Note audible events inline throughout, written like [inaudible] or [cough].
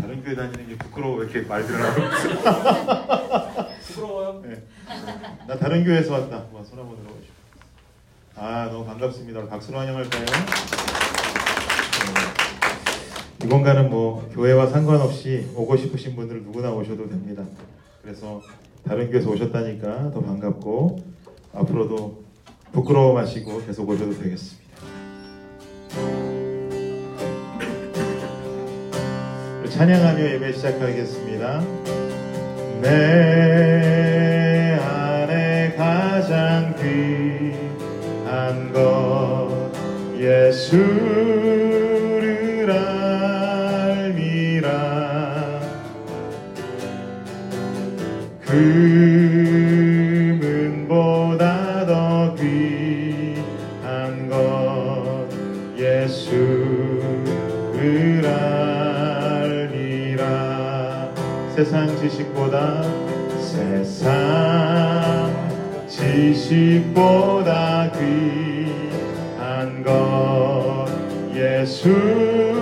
다른 교회 다니는 게 부끄러워 왜 이렇게 말들을 하고 [laughs] 부끄러워요? 네. 나 다른 교회에서 왔다. 한번 손 한번 들어보시고. 아 너무 반갑습니다. 박수로 환영할까요? 네. 이번 가는 뭐 교회와 상관없이 오고 싶으신 분들 누구나 오셔도 됩니다. 그래서 다른 교회에서 오셨다니까 더 반갑고 앞으로도 부끄러워 마시고 계속 오셔도 되겠습니다. 찬양하며 예배 시작하겠습니다. 내 안에 가장 귀한 것 예수 세상 지식보다 세상 지식보다 귀한 것 예수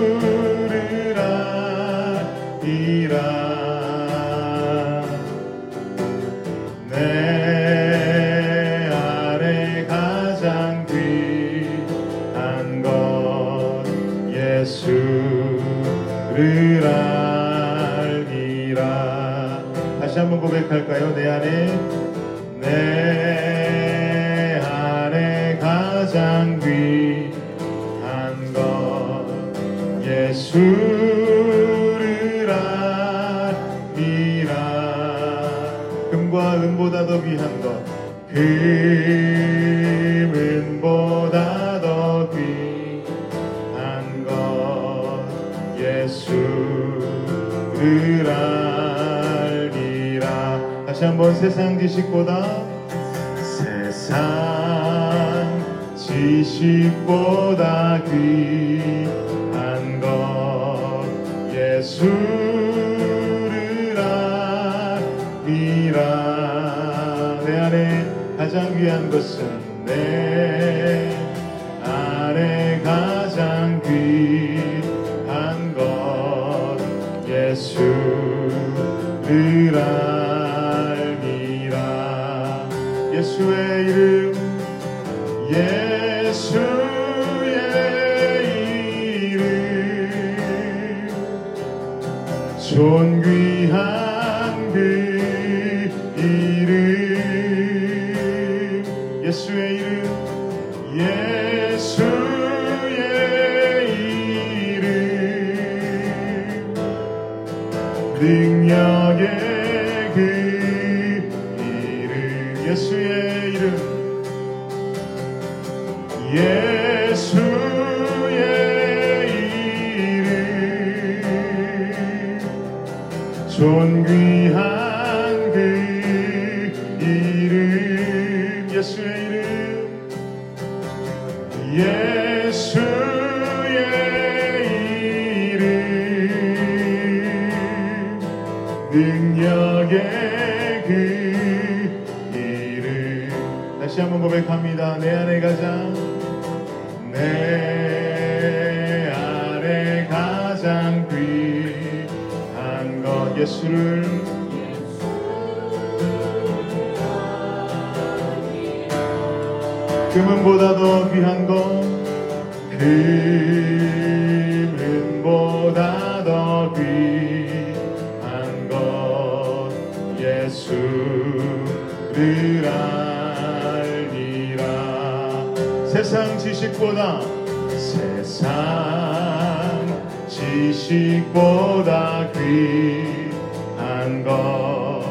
고백할까요? 내 안에 내 안에 가장 귀한 것 예수를 알리라 금과 은보다 더 귀한 것 금은보다 다시 한번 세상 지식보다 세상 지식보다 귀한 것 예수를 알리라. 내 안에 가장 귀한 것은 내 안에 가장 귀한 것 예수를 알리라 예수의 이름 예 고백합니다. 내 안에 가장 내 안에 가장 귀한 것 예수를. 금은보다 더 귀한 것 금은보다 더 귀한 것 예수를 지식보다 세상 지식보다 귀한 것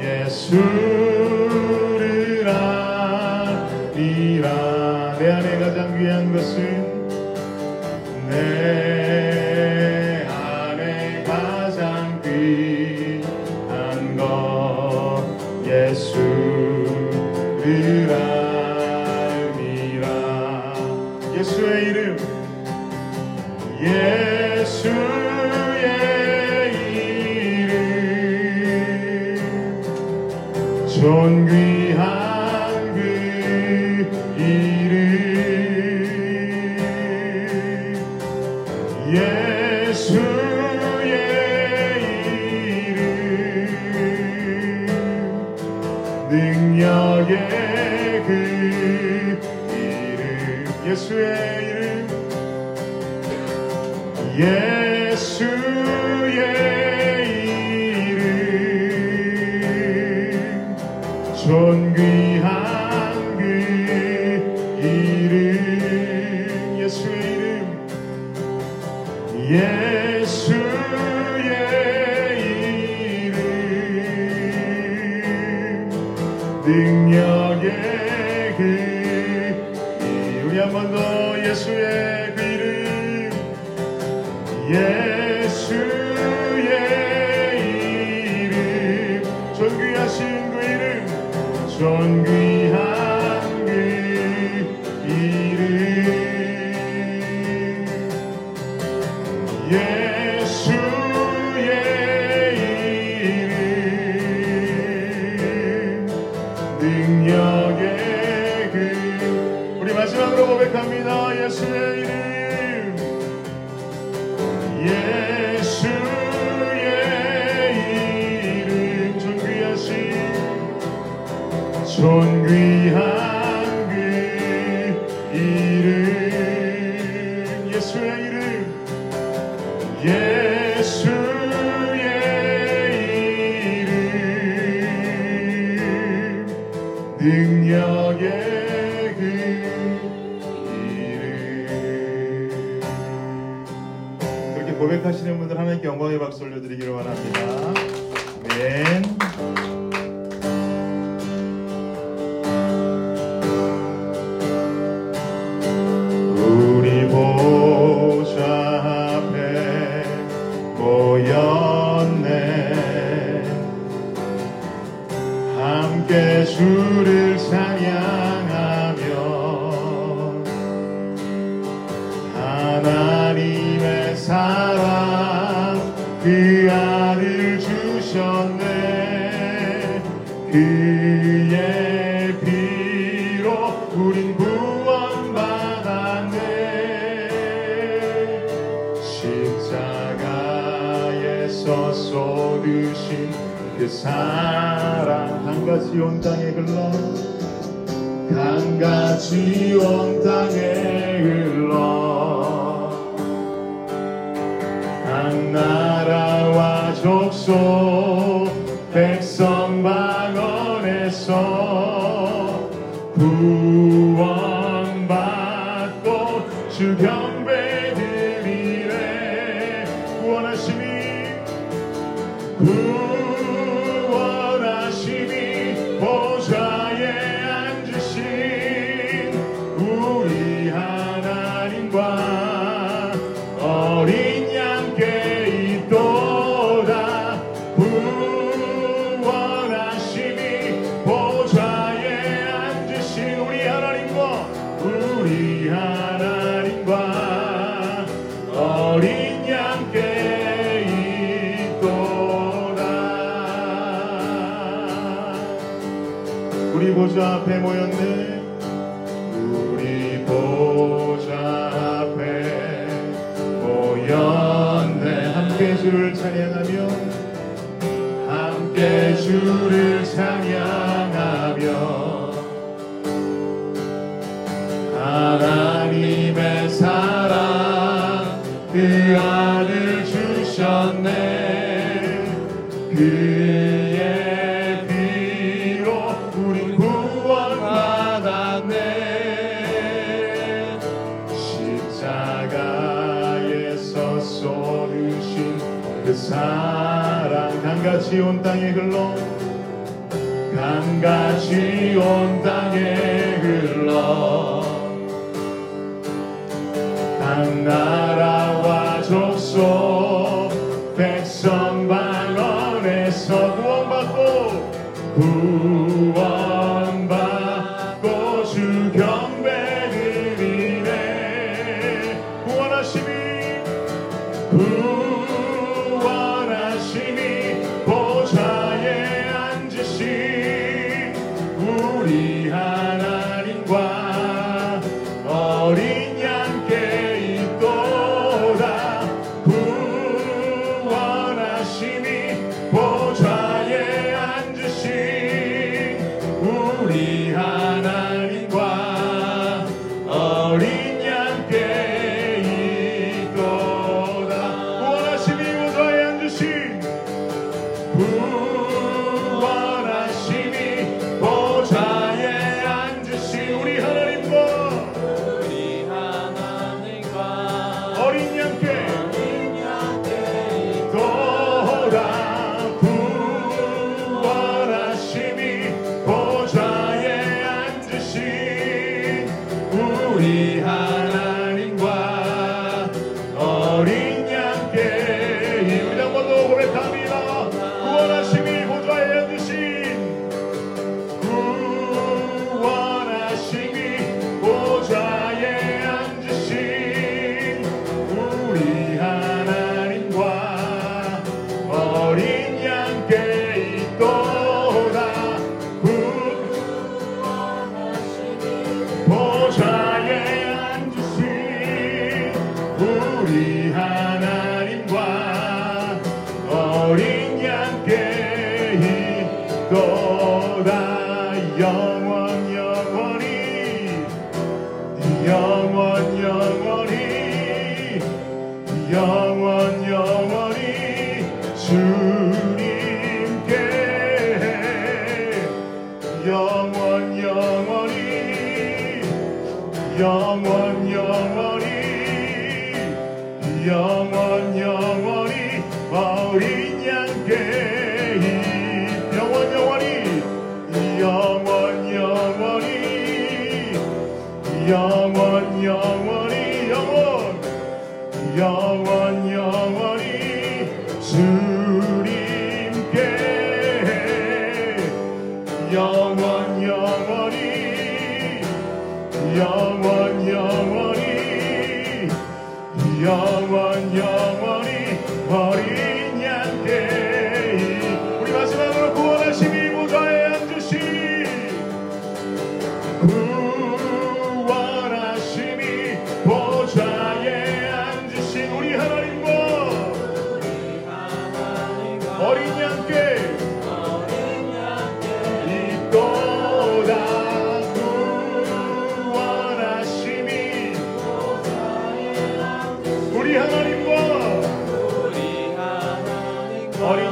예수 능력의 그 우리 한 번 더 예수의 그 이름. 예. 그의 피로 우린 구원받았네. 십자가에서 쏟으신 그 사랑 한 가지 온 땅에 흘러 한 가지 온 땅에 흘러. 한 나라와 족속 사랑 강같이 온 땅에 흘러 강같이 온 땅에 흘러. 강나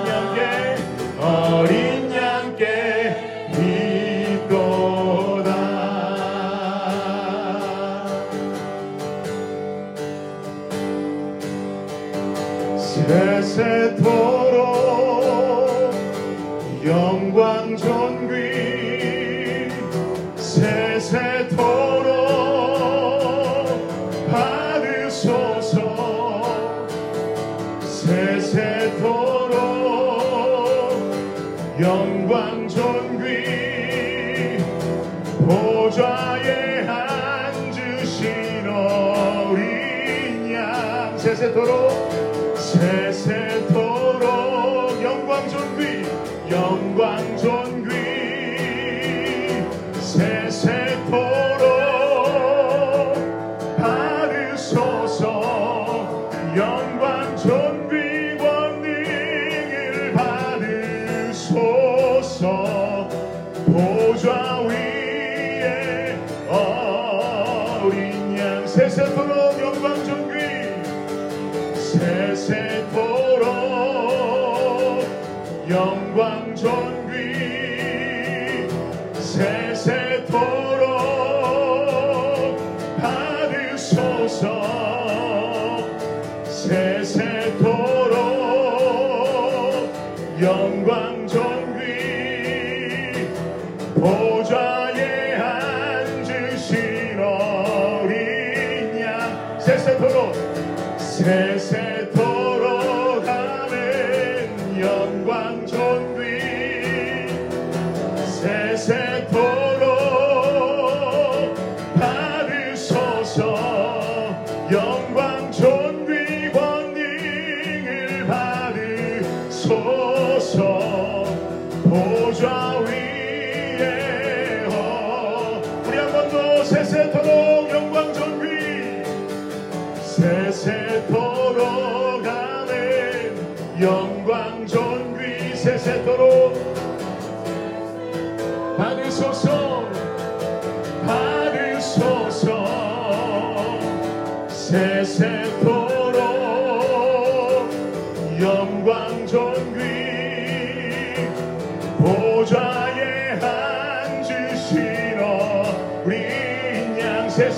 양께 어린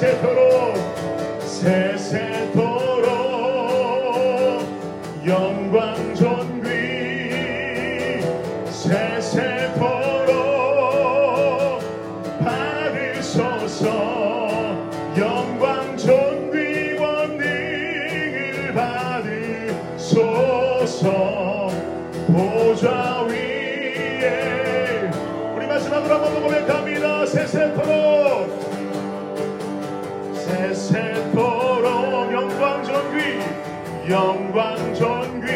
양 영광 존귀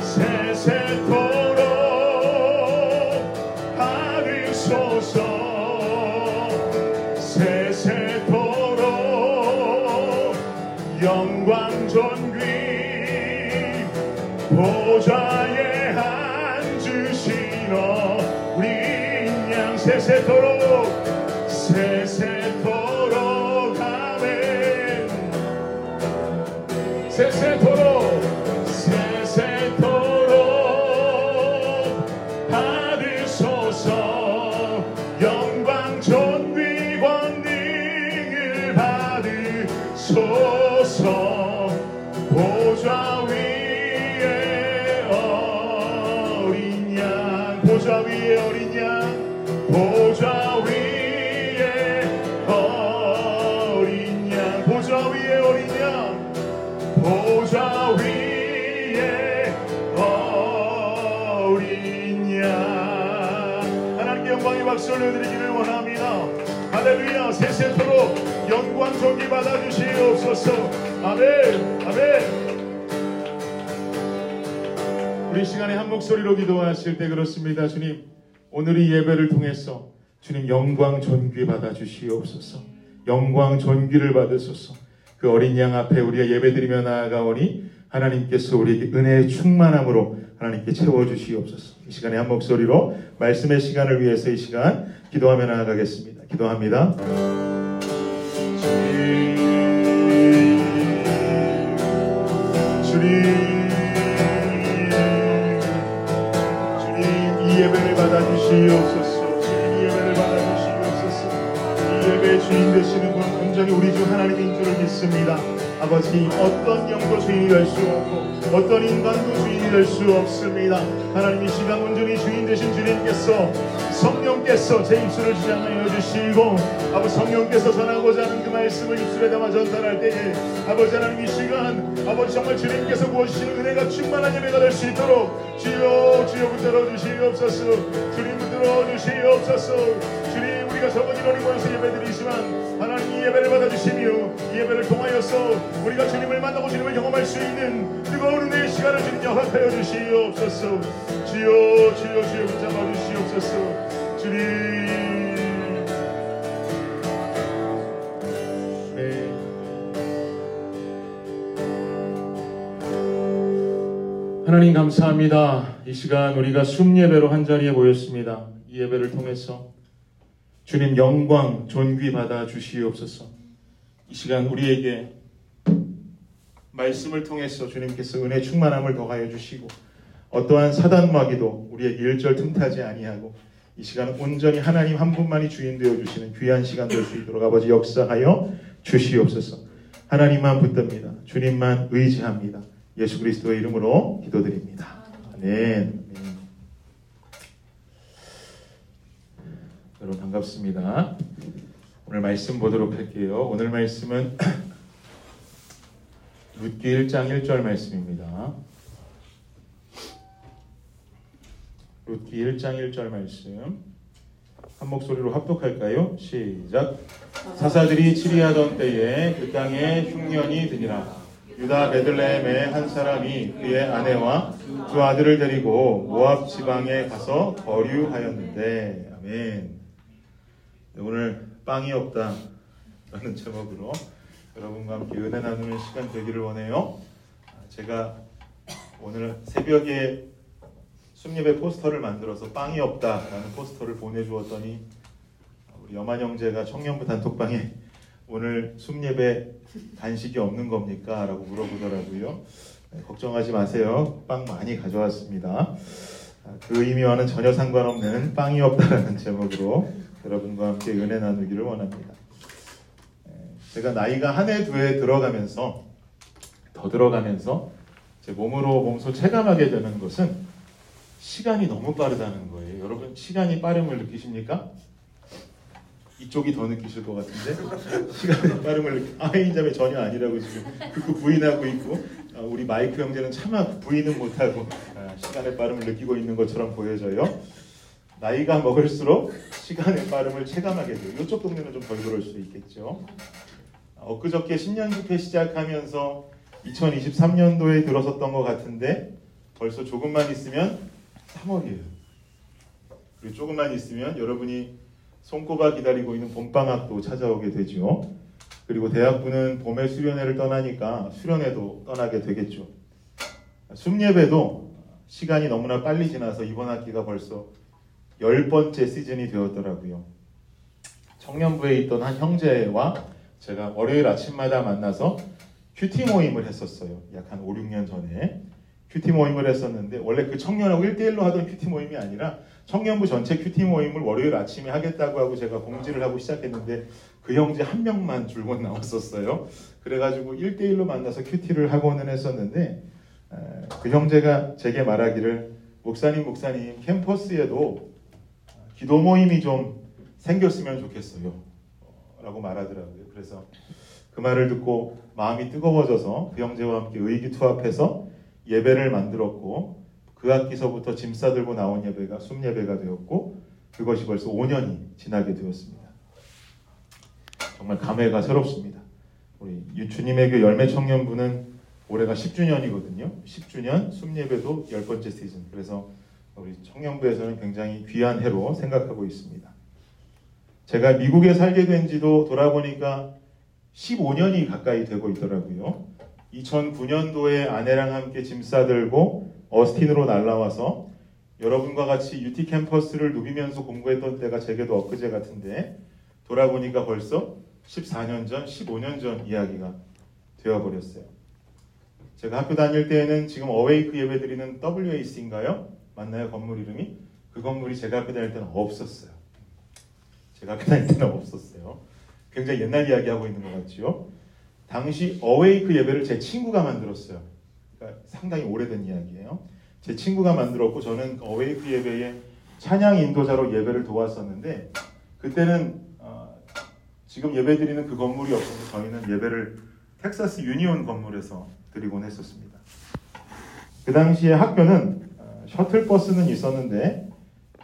세세토록 받으소서. 세세토록 영광 존귀 보좌에 앉으신 어린 양 세세토록 60 받아 주시옵소서. 아멘 아멘. 우리 시간에 한 목소리로 기도하실 때 그렇습니다. 주님 오늘 이 예배를 통해서 주님 영광 존귀 받아 주시옵소서. 영광 존귀를 받으소서. 그 어린 양 앞에 우리가 예배드리며 나아가오니 하나님께서 우리에게 은혜의 충만함으로 하나님께 채워주시옵소서. 이 시간에 한 목소리로 말씀의 시간을 위해서 이 시간 기도하며 나아가겠습니다. 기도합니다 주님 이 예배를 받아주시옵소서. 주님 이 예배를 받아주시옵소서. 이 예배의 주인 되시는 분 분명히 우리 주 하나님인 줄을 믿습니다. 아버지 어떤 영도 주인이 될 수 없고 어떤 인간도 주인이 될 수 없습니다. 하나님 이 시간 온전히 주인 되신 주님께서 성령께서 제 입술을 지향하여 주시고 아버지 성령께서 전하고자 하는 그 말씀을 입술에 담아 전달할 때에 아버지 하나님 이 시간 아버지 정말 주님께서 부어주시는 은혜가 충만한 예배가 될 수 있도록 주여 주여 붙들어 주시옵소서. 주님 붙들어 주시옵소서. 주님 우리가 적은 인원이 모여서 예배드리지만 예배를 받아주시며 이 예배를 통하여서 우리가 주님을 만나고 주님을 경험할 수 있는 뜨거운 은혜의 시간을 주님 허락하여 주시옵소서 주여 주여 주여 붙잡아 주시옵소서 주님 네. 하나님 감사합니다. 이 시간 우리가 숨 예배로 한 자리에 모였습니다. 이 예배를 통해서 주님 영광 존귀 받아 주시옵소서. 이 시간 우리에게 말씀을 통해서 주님께서 은혜 충만함을 더하여 주시고 어떠한 사단 마귀도 우리에게 일절 틈타지 아니하고 이 시간 온전히 하나님 한 분만이 주인 되어 주시는 귀한 시간 될 수 있도록 아버지 역사하여 주시옵소서. 하나님만 붙듭니다. 주님만 의지합니다. 예수 그리스도의 이름으로 기도드립니다. 아멘. 아멘. 여러분 반갑습니다. 오늘 말씀 보도록 할게요. 오늘 말씀은 [clears throat] 룻기 1장 1절 말씀입니다. 룻기 1장 1절 말씀 한 목소리로 합독할까요? 시작 사사들이 치리하던 때에 그 땅에 흉년이 드니라 유다 베들레헴의 한 사람이 그의 아내와 두 아들을 데리고 모압 지방에 가서 거류하였는데 아멘 네, 오늘 빵이 없다 라는 [laughs] 제목으로 여러분과 함께 은혜 나누는 시간 되기를 원해요. 아, 제가 오늘 새벽에 숨예배 포스터를 만들어서 빵이 없다라는 포스터를 보내주었더니 우리 여만 형제가 청년부 단톡방에 오늘 숨예배 간식이 없는 겁니까? 라고 물어보더라고요. 네, 걱정하지 마세요. 빵 많이 가져왔습니다. 아, 그 의미와는 전혀 상관없는 빵이 없다라는 제목으로 여러분과 함께 은혜 나누기를 원합니다. 네, 제가 나이가 한 해 두 해 들어가면서 더 들어가면서 제 몸으로 몸소 체감하게 되는 것은 시간이 너무 빠르다는 거예요. 여러분 시간이 빠름을 느끼십니까? 이쪽이 더 느끼실 것 같은데 시간의 빠름을 느끼 아인자매 전혀 아니라고 지금 그 부인하고 있고 아, 우리 마이크 형제는 차마 부인은 못하고 아, 시간의 빠름을 느끼고 있는 것처럼 보여져요. 나이가 먹을수록 시간의 빠름을 체감하게 돼요. 이쪽 동네는 좀 덜 그럴 수 있겠죠. 아, 엊그저께 신년 집회 시작하면서 2023년도에 들어섰던 것 같은데 벌써 조금만 있으면 3월이에요. 그리고 조금만 있으면 여러분이 손꼽아 기다리고 있는 봄방학도 찾아오게 되죠. 그리고 대학부는 봄에 수련회를 떠나니까 수련회도 떠나게 되겠죠. 숨예배도 시간이 너무나 빨리 지나서 이번 학기가 벌써 열 번째 시즌이 되었더라고요. 청년부에 있던 한 형제와 제가 월요일 아침마다 만나서 QT 모임을 했었어요. 약 한 5, 6년 전에. QT 모임을 했었는데 원래 그 청년하고 1대1로 하던 QT 모임이 아니라 청년부 전체 QT 모임을 월요일 아침에 하겠다고 하고 제가 공지를 하고 시작했는데 그 형제 한 명만 줄곧 나왔었어요. 그래가지고 1대1로 만나서 QT를 하고는 했었는데 그 형제가 제게 말하기를 목사님 목사님 캠퍼스에도 기도 모임이 좀 생겼으면 좋겠어요. 라고 말하더라고요. 그래서 그 말을 듣고 마음이 뜨거워져서 그 형제와 함께 의기투합해서 예배를 만들었고 그 학기서부터 짐 싸들고 나온 예배가 숨 예배가 되었고 그것이 벌써 5년이 지나게 되었습니다. 정말 감회가 새롭습니다. 우리 주님의 교 열매 청년부는 올해가 10주년이거든요. 10주년 숨 예배도 열 번째 시즌. 그래서 우리 청년부에서는 굉장히 귀한 해로 생각하고 있습니다. 제가 미국에 살게 된 지도 돌아보니까 15년이 가까이 되고 있더라고요. 2009년도에 아내랑 함께 짐 싸들고 어스틴으로 날라와서 여러분과 같이 UT 캠퍼스를 누비면서 공부했던 때가 제게도 엊그제 같은데 돌아보니까 벌써 14년 전, 15년 전 이야기가 되어버렸어요. 제가 학교 다닐 때에는 지금 어웨이크 예배 드리는 WAC인가요? 맞나요? 건물 이름이? 그 건물이 제가 학교 다닐 때는 없었어요. 제가 학교 다닐 때는 없었어요. 굉장히 옛날 이야기 하고 있는 것 같지요. 당시 어웨이크 예배를 제 친구가 만들었어요. 그러니까 상당히 오래된 이야기예요. 제 친구가 만들었고 저는 어웨이크 예배에 찬양 인도자로 예배를 도왔었는데 그때는 어, 지금 예배 드리는 그 건물이 없어서 저희는 예배를 텍사스 유니온 건물에서 드리곤 했었습니다. 그 당시에 학교는 어, 셔틀 버스는 있었는데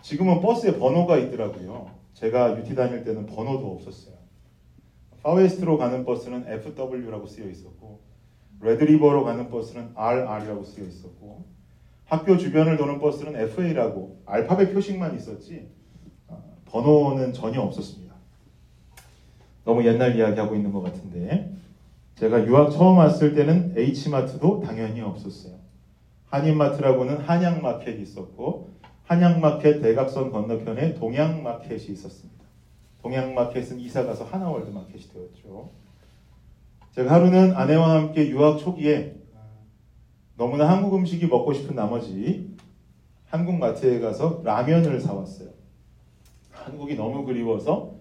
지금은 버스에 번호가 있더라고요. 제가 UT 다닐 때는 번호도 없었어요. Far West로 가는 버스는 FW라고 쓰여 있었고 Red River로 가는 버스는 RR이라고 쓰여 있었고 학교 주변을 도는 버스는 FA라고 알파벳 표식만 있었지 어, 번호는 전혀 없었습니다. 너무 옛날 이야기하고 있는 것 같은데 제가 유학 처음 왔을 때는 H마트도 당연히 없었어요. 한인마트라고는 한양마켓이 있었고 한양마켓 대각선 건너편에 동양마켓이 있었습니다. 동양마켓은 이사가서 하나월드 마켓이 되었죠. 제가 하루는 아내와 함께 유학 초기에 너무나 한국 음식이 먹고 싶은 나머지 한국 마트에 가서 라면을 사왔어요. 한국이 너무 그리워서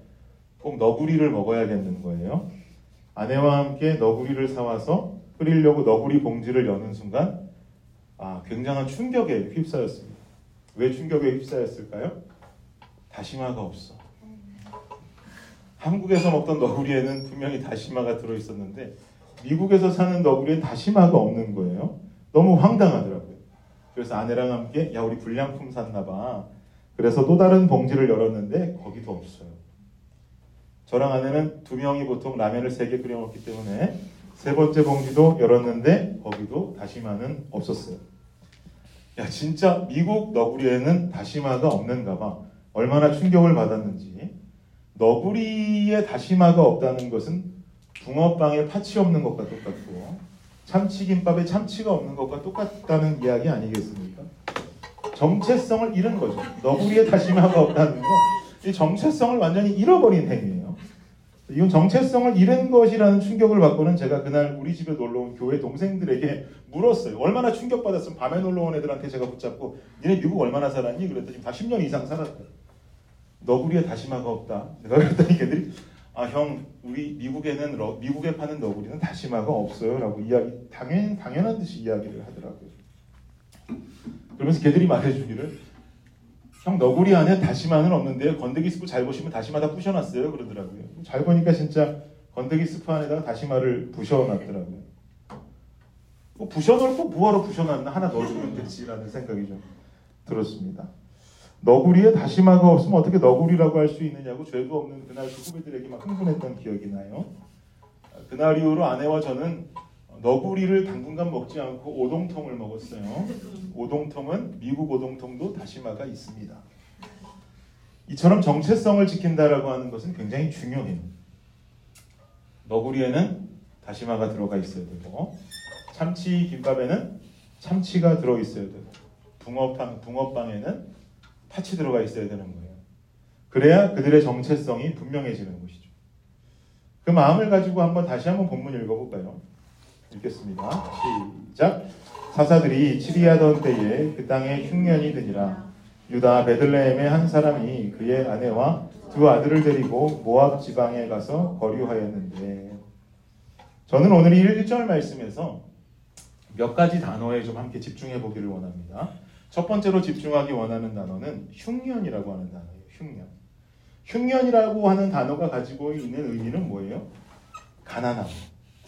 꼭 너구리를 먹어야겠는 거예요. 아내와 함께 너구리를 사와서 끓이려고 너구리 봉지를 여는 순간 아, 굉장한 충격에 휩싸였습니다. 왜 충격에 휩싸였을까요? 다시마가 없어. 한국에서 먹던 너구리에는 분명히 다시마가 들어있었는데 미국에서 사는 너구리에 다시마가 없는 거예요. 너무 황당하더라고요. 그래서 아내랑 함께 야 우리 불량품 샀나 봐. 그래서 또 다른 봉지를 열었는데 거기도 없어요. 저랑 아내는 두 명이 보통 라면을 세 개 끓여 먹기 때문에 세 번째 봉지도 열었는데 거기도 다시마는 없었어요. 야 진짜 미국 너구리에는 다시마가 없는가 봐. 얼마나 충격을 받았는지. 너구리에 다시마가 없다는 것은 붕어빵에 파치 없는 것과 똑같고 참치김밥에 참치가 없는 것과 똑같다는 이야기 아니겠습니까? 정체성을 잃은 거죠. 너구리에 다시마가 없다는 거, 이 정체성을 완전히 잃어버린 행위예요. 이건 정체성을 잃은 것이라는 충격을 받고는 제가 그날 우리 집에 놀러 온 교회 동생들에게 물었어요. 얼마나 충격받았으면 밤에 놀러 온 애들한테 제가 붙잡고 니네 미국 얼마나 살았니? 그랬더니 다 10년 이상 살았대. 너구리에 다시마가 없다. 내가 그랬더니 걔들이 아 형 우리 미국에는 러, 미국에 파는 너구리는 다시마가 없어요 라고 이야기 당연 당연한 듯이 이야기를 하더라고요. 그러면서 걔들이 말해주기를 형 너구리 안에 다시마는 없는데 건더기 스프 잘 보시면 다시마 다 부셔놨어요 그러더라고요. 잘 보니까 진짜 건더기 스프 안에다가 다시마를 부셔놨더라고요. 뭐 부셔놓을 거 뭐하러 부셔놨나 하나 넣어주면 됐지라는 생각이 좀 들었습니다. 너구리에 다시마가 없으면 어떻게 너구리라고 할 수 있느냐고 죄도 없는 그날 그 후배들에게 막 흥분했던 기억이 나요. 그날 이후로 아내와 저는 너구리를 당분간 먹지 않고 오동통을 먹었어요. 오동통은 미국 오동통도 다시마가 있습니다. 이처럼 정체성을 지킨다라고 하는 것은 굉장히 중요해요. 너구리에는 다시마가 들어가 있어야 되고 참치 김밥에는 참치가 들어 있어야 되고 붕어빵 붕어빵에는 파치 들어가 있어야 되는 거예요. 그래야 그들의 정체성이 분명해지는 것이죠. 그 마음을 가지고 한번 다시 한번 본문 읽어볼까요? 읽겠습니다. 시작. 사사들이 치리하던 때에 그 땅에 흉년이 드니라. 유다 베들레헴의 한 사람이 그의 아내와 두 아들을 데리고 모압 지방에 가서 거류하였는데 저는 오늘 이 1절 말씀에서 몇 가지 단어에 좀 함께 집중해 보기를 원합니다. 첫 번째로 집중하기 원하는 단어는 흉년이라고 하는 단어예요. 흉년. 흉년이라고 하는 단어가 가지고 있는 의미는 뭐예요? 가난함,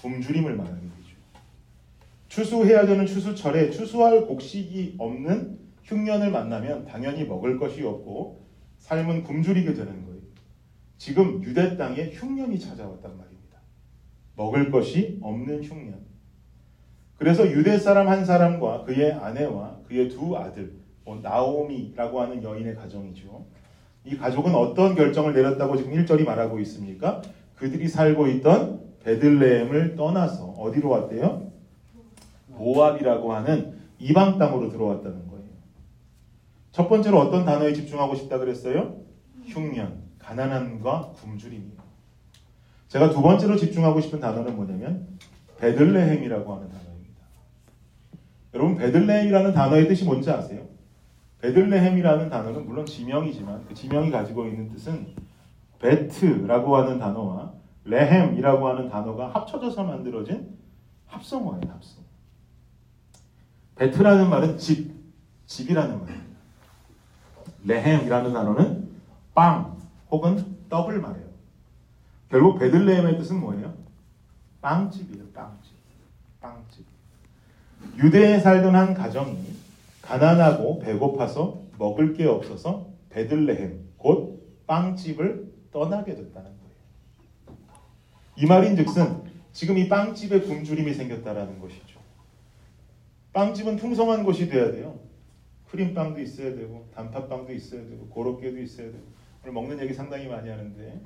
굶주림을 거죠. 추수해야 되는 추수철에 추수할 곡식이 없는 흉년을 만나면 당연히 먹을 것이 없고 삶은 굶주리게 되는 거예요. 지금 유대 땅에 흉년이 찾아왔단 말입니다. 먹을 것이 없는 흉년. 그래서 유대 사람 한 사람과 그의 아내와 그의 두 아들, 뭐 나오미라고 하는 여인의 가정이죠. 이 가족은 어떤 결정을 내렸다고 지금 1절이 말하고 있습니까? 그들이 살고 있던 베들레헴을 떠나서 어디로 왔대요? 모압이라고 하는 이방 땅으로 들어왔다는 거예요. 첫 번째로 어떤 단어에 집중하고 싶다 그랬어요? 흉년, 가난함과 굶주림이요. 제가 두 번째로 집중하고 싶은 단어는 뭐냐면 베들레헴이라고 하는 단어입니다. 여러분 베들레헴이라는 단어의 뜻이 뭔지 아세요? 베들레헴이라는 단어는 물론 지명이지만 그 지명이 가지고 있는 뜻은 베트라고 하는 단어와 레헴이라고 하는 단어가 합쳐져서 만들어진 합성어예요, 합성. 베트라는 말은 집, 집이라는 말입니다. 레헴이라는 단어는 빵 혹은 떡을 말해요. 결국 베들레헴의 뜻은 뭐예요? 빵집이에요, 빵집. 빵집. 유대에 살던 한 가정이 가난하고 배고파서 먹을 게 없어서 베들레헴, 곧 빵집을 떠나게 됐다는 거예요. 이 말인즉슨 지금 이 빵집에 굶주림이 생겼다라는 것이죠. 빵집은 풍성한 곳이 돼야 돼요. 크림빵도 있어야 되고 단팥빵도 있어야 되고 고로케도 있어야 되고 오늘 먹는 얘기 상당히 많이 하는데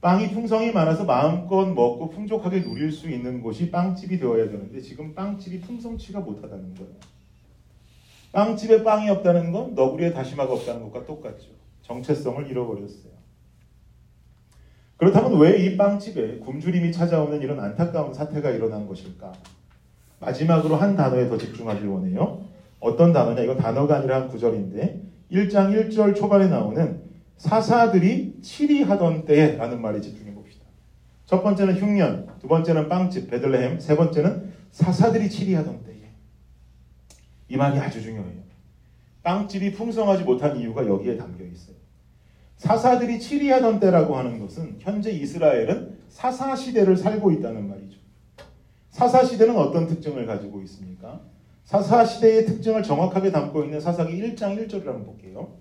빵이 풍성이 많아서 마음껏 먹고 풍족하게 누릴 수 있는 곳이 빵집이 되어야 되는데 지금 빵집이 풍성치가 못하다는 거예요. 빵집에 빵이 없다는 건 너구리에 다시마가 없다는 것과 똑같죠. 정체성을 잃어버렸어요. 그렇다면 왜 이 빵집에 굶주림이 찾아오는 이런 안타까운 사태가 일어난 것일까? 마지막으로 한 단어에 더 집중하길 원해요. 어떤 단어냐? 이건 단어가 아니라 한 구절인데 1장 1절 초반에 나오는 사사들이 치리하던 때라는 말에 집중해 봅시다. 첫 번째는 흉년, 두 번째는 빵집 베들레헴, 세 번째는 사사들이 치리하던 때에. 이 말이 아주 중요해요. 빵집이 풍성하지 못한 이유가 여기에 담겨 있어요. 사사들이 치리하던 때라고 하는 것은 현재 이스라엘은 사사 시대를 살고 있다는 말이죠. 사사 시대는 어떤 특징을 가지고 있습니까? 사사 시대의 특징을 정확하게 담고 있는 사사기 1장 1절을 한번 볼게요.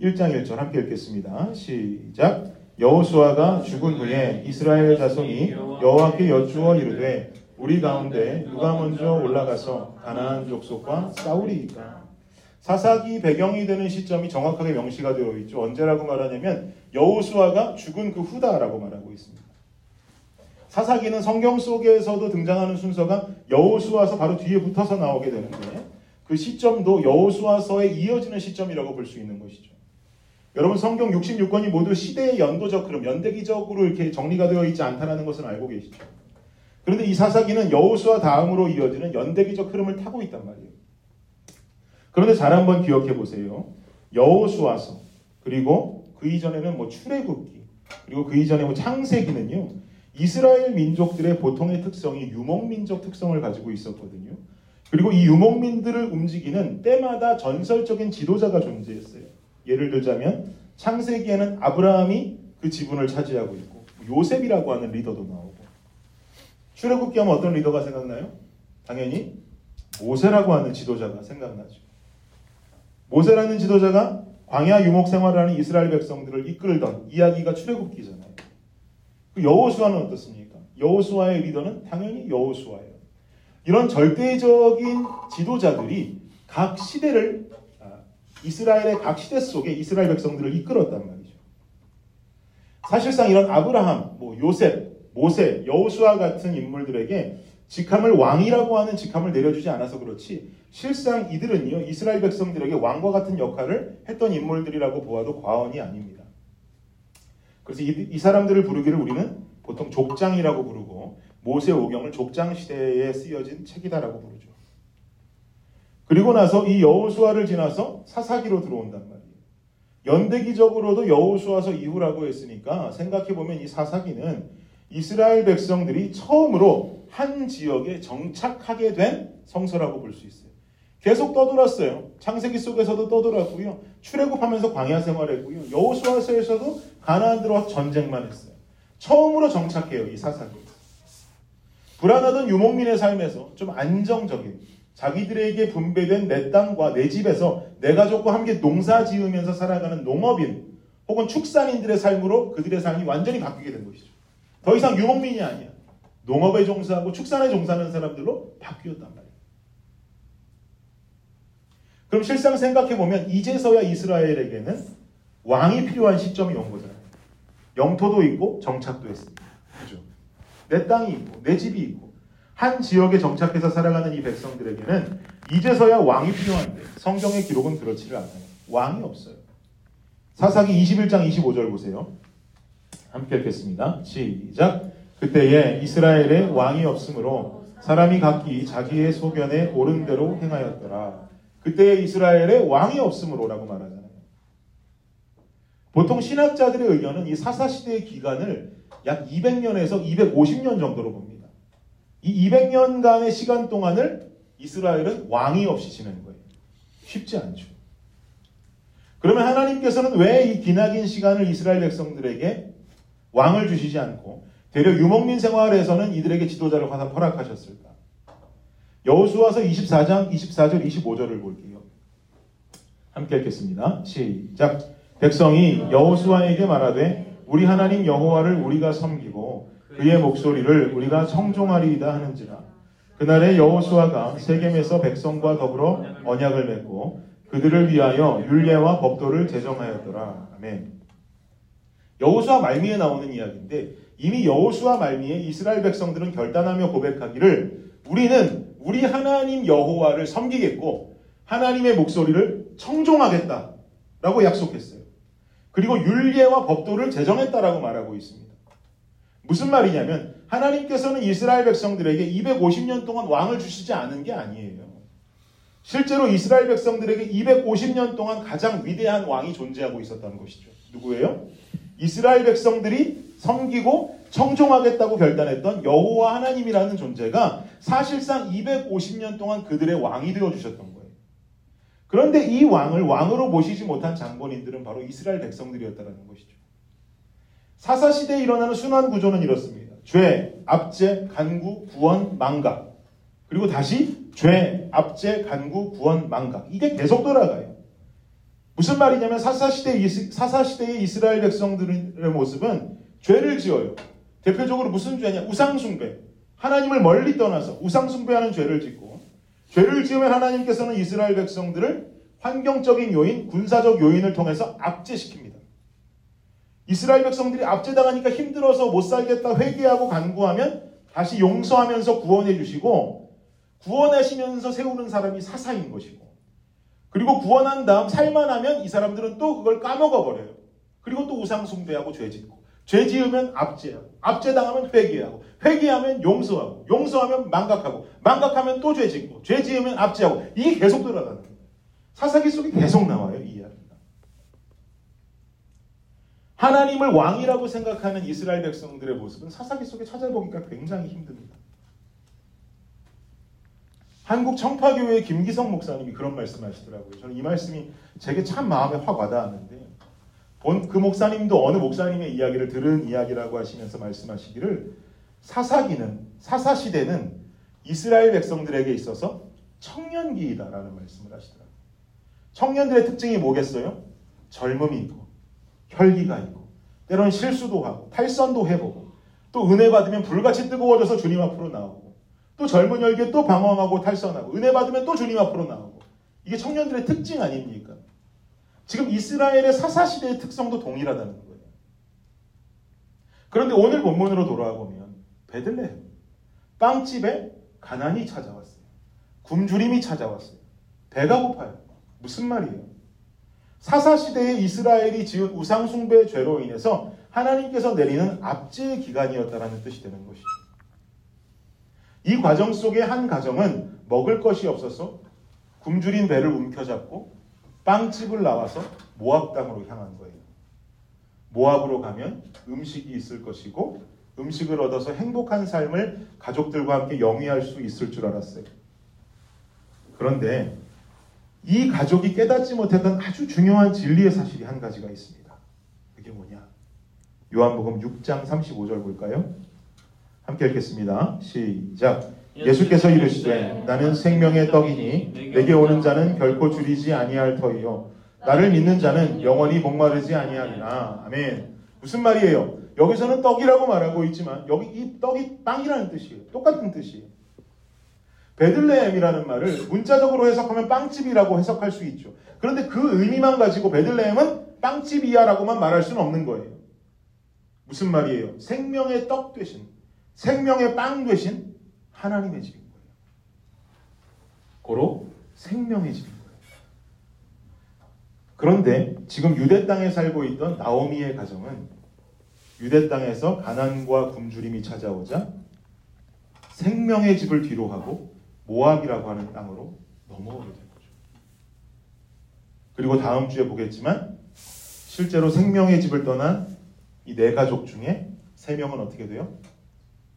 1장 1절 함께 읽겠습니다. 시작. 여호수아가 죽은 후에 이스라엘 자손이 여호와께 여쭈어 이르되 우리 가운데 누가 먼저 올라가서 가나안 족속과 싸우리이까. 사사기 배경이 되는 시점이 정확하게 명시가 되어 있죠. 언제라고 말하냐면 여호수아가 죽은 그 후다라고 말하고 있습니다. 사사기는 성경 속에서도 등장하는 순서가 여호수아서 바로 뒤에 붙어서 나오게 되는데 그 시점도 여호수아서에 이어지는 시점이라고 볼 수 있는 것이죠. 여러분 성경 66권이 모두 시대의 연도적 흐름, 연대기적으로 이렇게 정리가 되어 있지 않다는 것은 알고 계시죠. 그런데 이 사사기는 여호수아 다음으로 이어지는 연대기적 흐름을 타고 있단 말이에요. 그런데 잘 한번 기억해 보세요. 여호수아서 그리고 그 이전에는 뭐 출애굽기 그리고 그 이전에 뭐 창세기는요. 이스라엘 민족들의 보통의 특성이 유목민족 특성을 가지고 있었거든요. 그리고 이 유목민들을 움직이는 때마다 전설적인 지도자가 존재했어요. 예를 들자면 창세기에는 아브라함이 그 지분을 차지하고 있고 요셉이라고 하는 리더도 나오고 출애굽기 하면 어떤 리더가 생각나요? 당연히 모세라고 하는 지도자가 생각나죠. 모세라는 지도자가 광야 유목 생활하는 이스라엘 백성들을 이끌던 이야기가 출애굽기잖아요. 그 여호수아는 어떻습니까? 여호수아의 리더는 당연히 여호수아예요. 이런 절대적인 지도자들이 각 시대를 이스라엘의 각 시대 속에 이스라엘 백성들을 이끌었단 말이죠. 사실상 이런 아브라함, 뭐 요셉, 모세, 여호수아 같은 인물들에게 직함을 왕이라고 하는 직함을 내려주지 않아서 그렇지 실상 이들은요 이스라엘 백성들에게 왕과 같은 역할을 했던 인물들이라고 보아도 과언이 아닙니다. 그래서 이, 이 사람들을 부르기를 우리는 보통 족장이라고 부르고 모세 오경을 족장 시대에 쓰여진 책이다라고 부르죠. 그리고 나서 이 여호수아를 지나서 사사기로 들어온단 말이에요. 연대기적으로도 여호수아서 이후라고 했으니까 생각해 보면 이 사사기는 이스라엘 백성들이 처음으로 한 지역에 정착하게 된 성서라고 볼 수 있어요. 계속 떠돌았어요. 창세기 속에서도 떠돌았고요. 출애굽하면서 광야 생활했고요. 여호수아서에서도 가나안 들어와서 전쟁만 했어요. 처음으로 정착해요. 이 사사기. 불안하던 유목민의 삶에서 좀 안정적인 자기들에게 분배된 내 땅과 내 집에서 내 가족과 함께 농사 지으면서 살아가는 농업인 혹은 축산인들의 삶으로 그들의 삶이 완전히 바뀌게 된 것이죠. 더 이상 유목민이 아니야. 농업에 종사하고 축산에 종사하는 사람들로 바뀌었단 말이에요. 그럼 실상 생각해 보면 이제서야 이스라엘에게는 왕이 필요한 시점이 온 거잖아요. 영토도 있고 정착도 했습니다. 그죠? 내 땅이 있고 내 집이 있고 한 지역에 정착해서 살아가는 이 백성들에게는 이제서야 왕이 필요한데 성경의 기록은 그렇지를 않아요. 왕이 없어요. 사사기 21장 25절 보세요. 함께 읽겠습니다. 시작. 그때에 이스라엘에 왕이 없으므로 사람이 각기 자기의 소견에 옳은 대로 행하였더라. 그때 이스라엘에 왕이 없으므로라고 말하잖아요. 보통 신학자들의 의견은 이 사사 시대의 기간을 약 200년에서 250년 정도로 봅니다. 이 200년간의 시간 동안을 이스라엘은 왕이 없이 지낸 거예요. 쉽지 않죠. 그러면 하나님께서는 왜 이 기나긴 시간을 이스라엘 백성들에게 왕을 주시지 않고 대려 유목민 생활에서는 이들에게 지도자를 허락하셨을까? 여호수아서 24장 24절 25절을 볼게요. 함께 읽겠습니다. 시작. 백성이 여호수아에게 말하되 우리 하나님 여호와를 우리가 섬기고 그의 목소리를 우리가 청종하리이다 하는지라. 그날에 여호수아가 세겜에서 백성과 더불어 언약을 맺고 그들을 위하여 율례와 법도를 제정하였더라. 아멘. 여호수아 말미에 나오는 이야기인데 이미 여호수아 말미에 이스라엘 백성들은 결단하며 고백하기를 우리는 우리 하나님 여호와를 섬기겠고 하나님의 목소리를 청종하겠다라고 약속했어요. 그리고 율례와 법도를 제정했다라고 말하고 있습니다. 무슨 말이냐면 하나님께서는 이스라엘 백성들에게 250년 동안 왕을 주시지 않은 게 아니에요. 실제로 이스라엘 백성들에게 250년 동안 가장 위대한 왕이 존재하고 있었다는 것이죠. 누구예요? 이스라엘 백성들이 섬기고 청종하겠다고 결단했던 여호와 하나님이라는 존재가 사실상 250년 동안 그들의 왕이 되어 주셨던 거예요. 그런데 이 왕을 왕으로 모시지 못한 장본인들은 바로 이스라엘 백성들이었다는 것이죠. 사사 시대에 일어나는 순환 구조는 이렇습니다. 죄, 압제, 간구, 구원, 망각. 그리고 다시 죄, 압제, 간구, 구원, 망각. 이게 계속 돌아가요. 무슨 말이냐면 사사 시대 사사 시대의 이스라엘 백성들의 모습은 죄를 지어요. 대표적으로 무슨 죄냐? 우상 숭배. 하나님을 멀리 떠나서 우상 숭배하는 죄를 짓고 죄를 지으면 하나님께서는 이스라엘 백성들을 환경적인 요인, 군사적 요인을 통해서 압제시킵니다. 이스라엘 백성들이 압제당하니까 힘들어서 못 살겠다 회개하고 간구하면 다시 용서하면서 구원해 주시고 구원하시면서 세우는 사람이 사사인 것이고 그리고 구원한 다음 살만하면 이 사람들은 또 그걸 까먹어 버려요. 그리고 또 우상 숭배하고 죄 짓고 죄 지으면 압제하고 압제당하면 회개하고 회개하면 용서하고 용서하면 망각하고 망각하면 또 죄 짓고 죄 지으면 압제하고 이게 계속 돌아가는 거예요. 사사기 속에 계속 나와요 이 이야기가. 하나님을 왕이라고 생각하는 이스라엘 백성들의 모습은 사사기 속에 찾아보기가 굉장히 힘듭니다. 한국 청파교회 김기성 목사님이 그런 말씀하시더라고요. 저는 이 말씀이 제게 참 마음에 확 와닿았는데 본 그 목사님도 어느 목사님의 이야기를 들은 이야기라고 하시면서 말씀하시기를 사사기는 사사 시대는 이스라엘 백성들에게 있어서 청년기이다라는 말씀을 하시더라고요. 청년들의 특징이 뭐겠어요? 젊음이 있고 혈기가 있고 때로는 실수도 하고 탈선도 해보고 또 은혜 받으면 불같이 뜨거워져서 주님 앞으로 나오고 또 젊은 열기에 또 방황하고 탈선하고 은혜 받으면 또 주님 앞으로 나오고 이게 청년들의 특징 아닙니까? 지금 이스라엘의 사사시대의 특성도 동일하다는 거예요. 그런데 오늘 본문으로 돌아와 보면 베들레헴 빵집에 가난이 찾아왔어요. 굶주림이 찾아왔어요. 배가 고파요. 무슨 말이에요? 사사시대의 이스라엘이 지은 우상숭배 죄로 인해서 하나님께서 내리는 압제의 기간이었다라는 뜻이 되는 것이죠. 이 과정 속에 한 가정은 먹을 것이 없어서 굶주린 배를 움켜잡고 빵집을 나와서 모압 땅으로 향한 거예요. 모압으로 가면 음식이 있을 것이고 음식을 얻어서 행복한 삶을 가족들과 함께 영위할 수 있을 줄 알았어요. 그런데 이 가족이 깨닫지 못했던 아주 중요한 진리의 사실이 한 가지가 있습니다. 그게 뭐냐? 요한복음 6장 35절 볼까요? 함께 읽겠습니다. 시작. 예수께서 이르시되 나는 생명의 떡이니 내게 오는 자는 결코 줄이지 아니할 터이요 나를 믿는 자는 영원히 목마르지 아니하리라. 아멘. 무슨 말이에요? 여기서는 떡이라고 말하고 있지만 여기 이 떡이 빵이라는 뜻이에요. 똑같은 뜻이에요. 베들레헴이라는 말을 문자적으로 해석하면 빵집이라고 해석할 수 있죠. 그런데 그 의미만 가지고 베들레헴은 빵집이야라고만 말할 수는 없는 거예요. 무슨 말이에요? 생명의 떡 되신 생명의 빵 되신 하나님의 집인 거예요. 고로 생명의 집인 거예요. 그런데 지금 유대 땅에 살고 있던 나오미의 가정은 유대 땅에서 가난과 굶주림이 찾아오자 생명의 집을 뒤로 하고 모압이라고 하는 땅으로 넘어오게 된 거죠. 그리고 다음 주에 보겠지만 실제로 생명의 집을 떠난 이 네 가족 중에 세 명은 어떻게 돼요?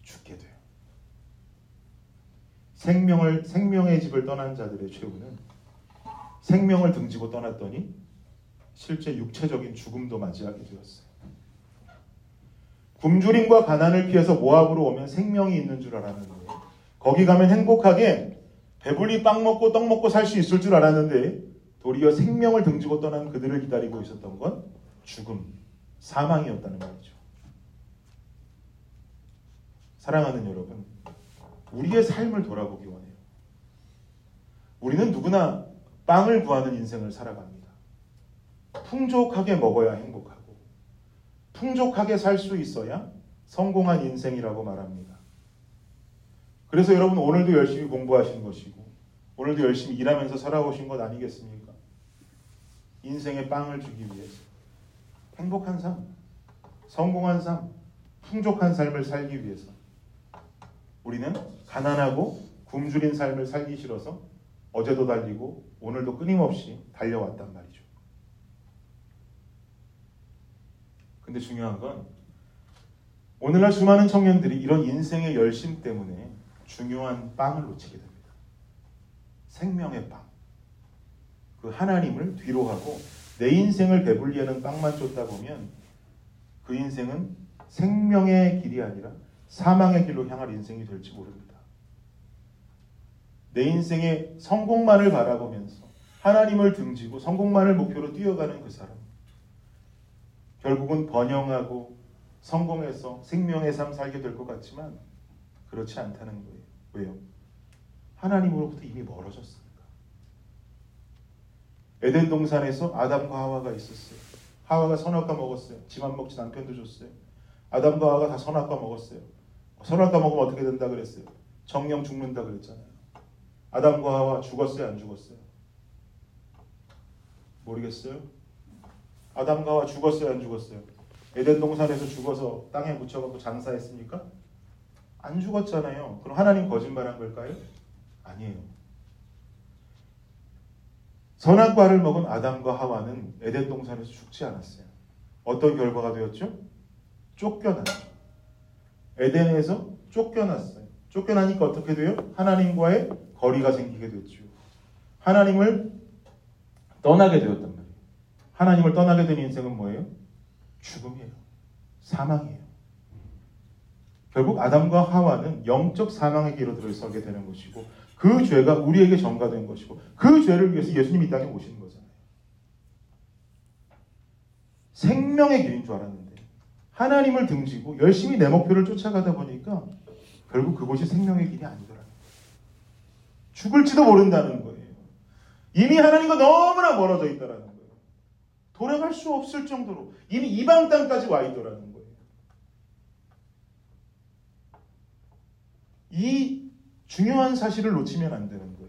죽게 돼요. 생명을 생명의 집을 떠난 자들의 최후는 생명을 등지고 떠났더니 실제 육체적인 죽음도 맞이하게 되었어요. 굶주림과 가난을 피해서 모압으로 오면 생명이 있는 줄 알았는데 거기 가면 행복하게 배불리 빵 먹고 떡 먹고 살 수 있을 줄 알았는데 도리어 생명을 등지고 떠난 그들을 기다리고 있었던 건 죽음, 사망이었다는 말이죠. 사랑하는 여러분, 우리의 삶을 돌아보기 원해요. 우리는 누구나 빵을 구하는 인생을 살아갑니다. 풍족하게 먹어야 행복하고, 풍족하게 살 수 있어야 성공한 인생이라고 말합니다. 그래서 여러분 오늘도 열심히 공부하신 것이고, 오늘도 열심히 일하면서 살아오신 것 아니겠습니까? 인생의 빵을 주기 위해서. 행복한 삶, 성공한 삶, 풍족한 삶을 살기 위해서. 우리는 가난하고 굶주린 삶을 살기 싫어서 어제도 달리고 오늘도 끊임없이 달려왔단 말이죠. 근데 중요한 건 오늘날 수많은 청년들이 이런 인생의 열심 때문에 중요한 빵을 놓치게 됩니다. 생명의 빵. 그 하나님을 뒤로 하고 내 인생을 배불리하는 빵만 쫓다 보면 그 인생은 생명의 길이 아니라 사망의 길로 향할 인생이 될지 모릅니다. 내 인생의 성공만을 바라보면서 하나님을 등지고 성공만을 목표로 뛰어가는 그 사람. 결국은 번영하고 성공해서 생명의 삶 살게 될 것 같지만 그렇지 않다는 거예요. 왜요? 하나님으로부터 이미 멀어졌습니다. 에덴 동산에서 아담과 하와가 있었어요. 하와가 선악과 먹었어요. 지만 먹지 남편도 줬어요. 아담과 하와가 다 선악과 먹었어요. 선악과 먹으면 어떻게 된다 그랬어요? 정령 죽는다 그랬잖아요. 아담과 하와 죽었어요, 안 죽었어요? 모르겠어요? 아담과 하와 죽었어요, 안 죽었어요? 에덴 동산에서 죽어서 땅에 묻혀갖고 장사했습니까? 안 죽었잖아요. 그럼 하나님 거짓말한 걸까요? 아니에요. 선악 과를 먹은 아담과 하와는 에덴 동산에서 죽지 않았어요. 어떤 결과가 되었죠? 쫓겨났죠. 에덴에서 쫓겨났어요. 쫓겨나니까 어떻게 돼요? 하나님과의 거리가 생기게 됐죠. 하나님을 떠나게 되었단 말이에요. 하나님을 떠나게 된 인생은 뭐예요? 죽음이에요. 사망이에요. 결국 아담과 하와는 영적 사망의 길로 들어서게 되는 것이고 그 죄가 우리에게 전가된 것이고 그 죄를 위해서 예수님이 이 땅에 오시는 거잖아요. 생명의 길인 줄 알았는데 하나님을 등지고 열심히 내 목표를 쫓아가다 보니까 결국 그곳이 생명의 길이 아니더라. 죽을지도 모른다는 거예요. 이미 하나님과 너무나 멀어져 있다라는 거예요. 돌아갈 수 없을 정도로 이미 이방 땅까지 와 있더라는 거예요. 이 중요한 사실을 놓치면 안 되는 거예요.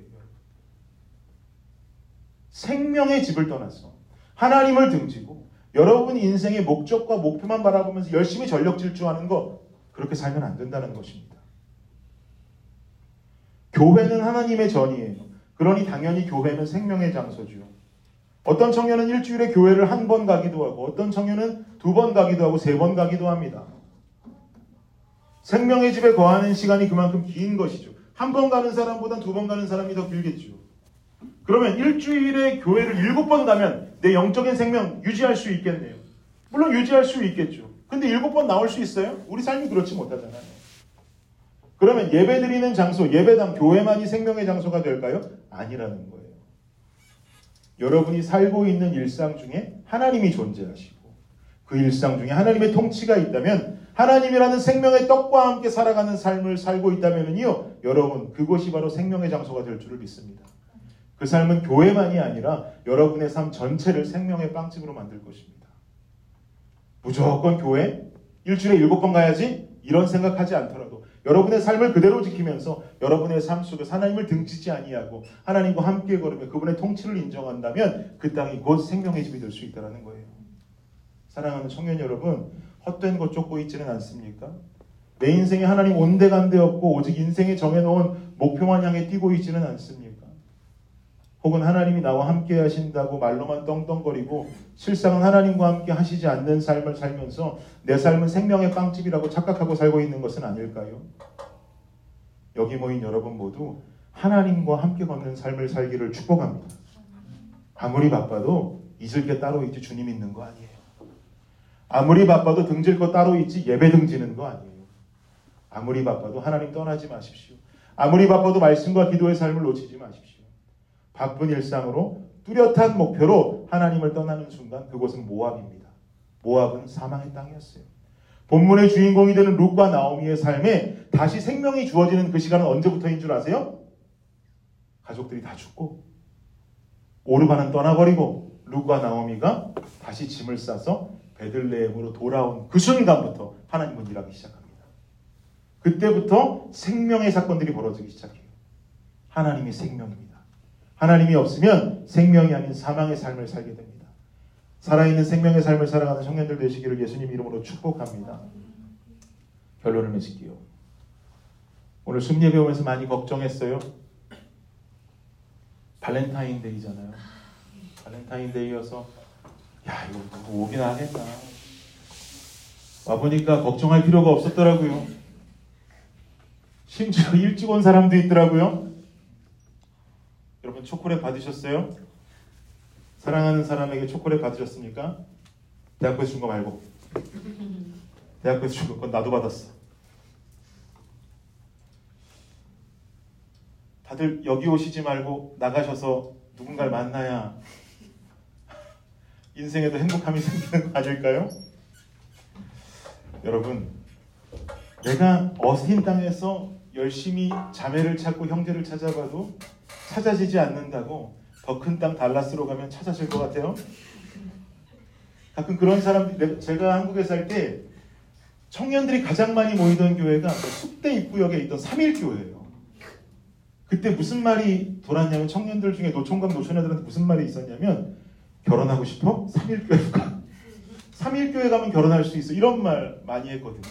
생명의 집을 떠나서 하나님을 등지고 여러분 인생의 목적과 목표만 바라보면서 열심히 전력 질주하는 거 그렇게 살면 안 된다는 것입니다. 교회는 하나님의 전이에요. 그러니 당연히 교회는 생명의 장소죠. 어떤 청년은 일주일에 교회를 한 번 가기도 하고 어떤 청년은 두 번 가기도 하고 세 번 가기도 합니다. 생명의 집에 거하는 시간이 그만큼 긴 것이죠. 한 번 가는 사람보다 두번 가는 사람이 더 길겠죠. 그러면 일주일에 교회를 일곱 번 가면 내 영적인 생명 유지할 수 있겠네요. 물론 유지할 수 있겠죠. 근데 일곱 번 나올 수 있어요? 우리 삶이 그렇지 못하잖아요. 그러면 예배 드리는 장소, 예배당, 교회만이 생명의 장소가 될까요? 아니라는 거예요. 여러분이 살고 있는 일상 중에 하나님이 존재하시고 그 일상 중에 하나님의 통치가 있다면 하나님이라는 생명의 떡과 함께 살아가는 삶을 살고 있다면요, 여러분 그것이 바로 생명의 장소가 될 줄을 믿습니다. 그 삶은 교회만이 아니라 여러분의 삶 전체를 생명의 빵집으로 만들 것입니다. 무조건 교회 일주일에 일곱 번 가야지 이런 생각하지 않더라도 여러분의 삶을 그대로 지키면서 여러분의 삶 속에서 하나님을 등지지 아니하고 하나님과 함께 걸으며 그분의 통치를 인정한다면 그 땅이 곧 생명의 집이 될 수 있다는 거예요. 사랑하는 청년 여러분, 헛된 것 쫓고 있지는 않습니까? 내 인생에 하나님 온데간데 없고 오직 인생에 정해놓은 목표만 향해 뛰고 있지는 않습니까? 혹은 하나님이 나와 함께 하신다고 말로만 떵떵거리고 실상은 하나님과 함께 하시지 않는 삶을 살면서 내 삶은 생명의 빵집이라고 착각하고 살고 있는 것은 아닐까요? 여기 모인 여러분 모두 하나님과 함께 걷는 삶을 살기를 축복합니다. 아무리 바빠도 잊을 게 따로 있지 주님 있는 거 아니에요. 아무리 바빠도 등질 거 따로 있지 예배 등지는 거 아니에요. 아무리 바빠도 하나님 떠나지 마십시오. 아무리 바빠도 말씀과 기도의 삶을 놓치지 마십시오. 바쁜 일상으로 뚜렷한 목표로 하나님을 떠나는 순간 그곳은 모압입니다. 모압은 사망의 땅이었어요. 본문의 주인공이 되는 룩과 나오미의 삶에 다시 생명이 주어지는 그 시간은 언제부터인 줄 아세요? 가족들이 다 죽고 오르바는 떠나버리고 룩과 나오미가 다시 짐을 싸서 베들레헴으로 돌아온 그 순간부터 하나님은 일하기 시작합니다. 그때부터 생명의 사건들이 벌어지기 시작해요. 하나님이 생명입니다. 하나님이 없으면 생명이 아닌 사망의 삶을 살게 됩니다. 살아있는 생명의 삶을 살아가는 청년들 되시기를 예수님 이름으로 축복합니다. 결론을 맺을게요. 오늘 숨예배 오면서 많이 걱정했어요. 발렌타인데이잖아요. 발렌타인데이여서 야 이거 누구 오긴 하겠나. 와보니까 걱정할 필요가 없었더라고요. 심지어 일찍 온 사람도 있더라고요. 여러분 초콜릿 받으셨어요? 사랑하는 사람에게 초콜릿 받으셨습니까? 대학교에서 준 거 말고. 대학교에서 준건 나도 받았어. 다들 여기 오시지 말고 나가셔서 누군가를 만나야 인생에도 행복함이 생기는 거 아닐까요? 여러분, 내가 어스틴 땅에서 열심히 자매를 찾고 형제를 찾아봐도 찾아지지 않는다고 더 큰 땅 달라스로 가면 찾아질 것 같아요. 가끔 그런 사람들 제가 한국에 살 때 청년들이 가장 많이 모이던 교회가 그 숙대 입구역에 있던 3일 교회예요. 그때 무슨 말이 돌았냐면 청년들 중에 노총각 노처녀들한테 무슨 말이 있었냐면 결혼하고 싶어? 3일 교회 가. 3일 교회 가면 결혼할 수 있어. 이런 말 많이 했거든요.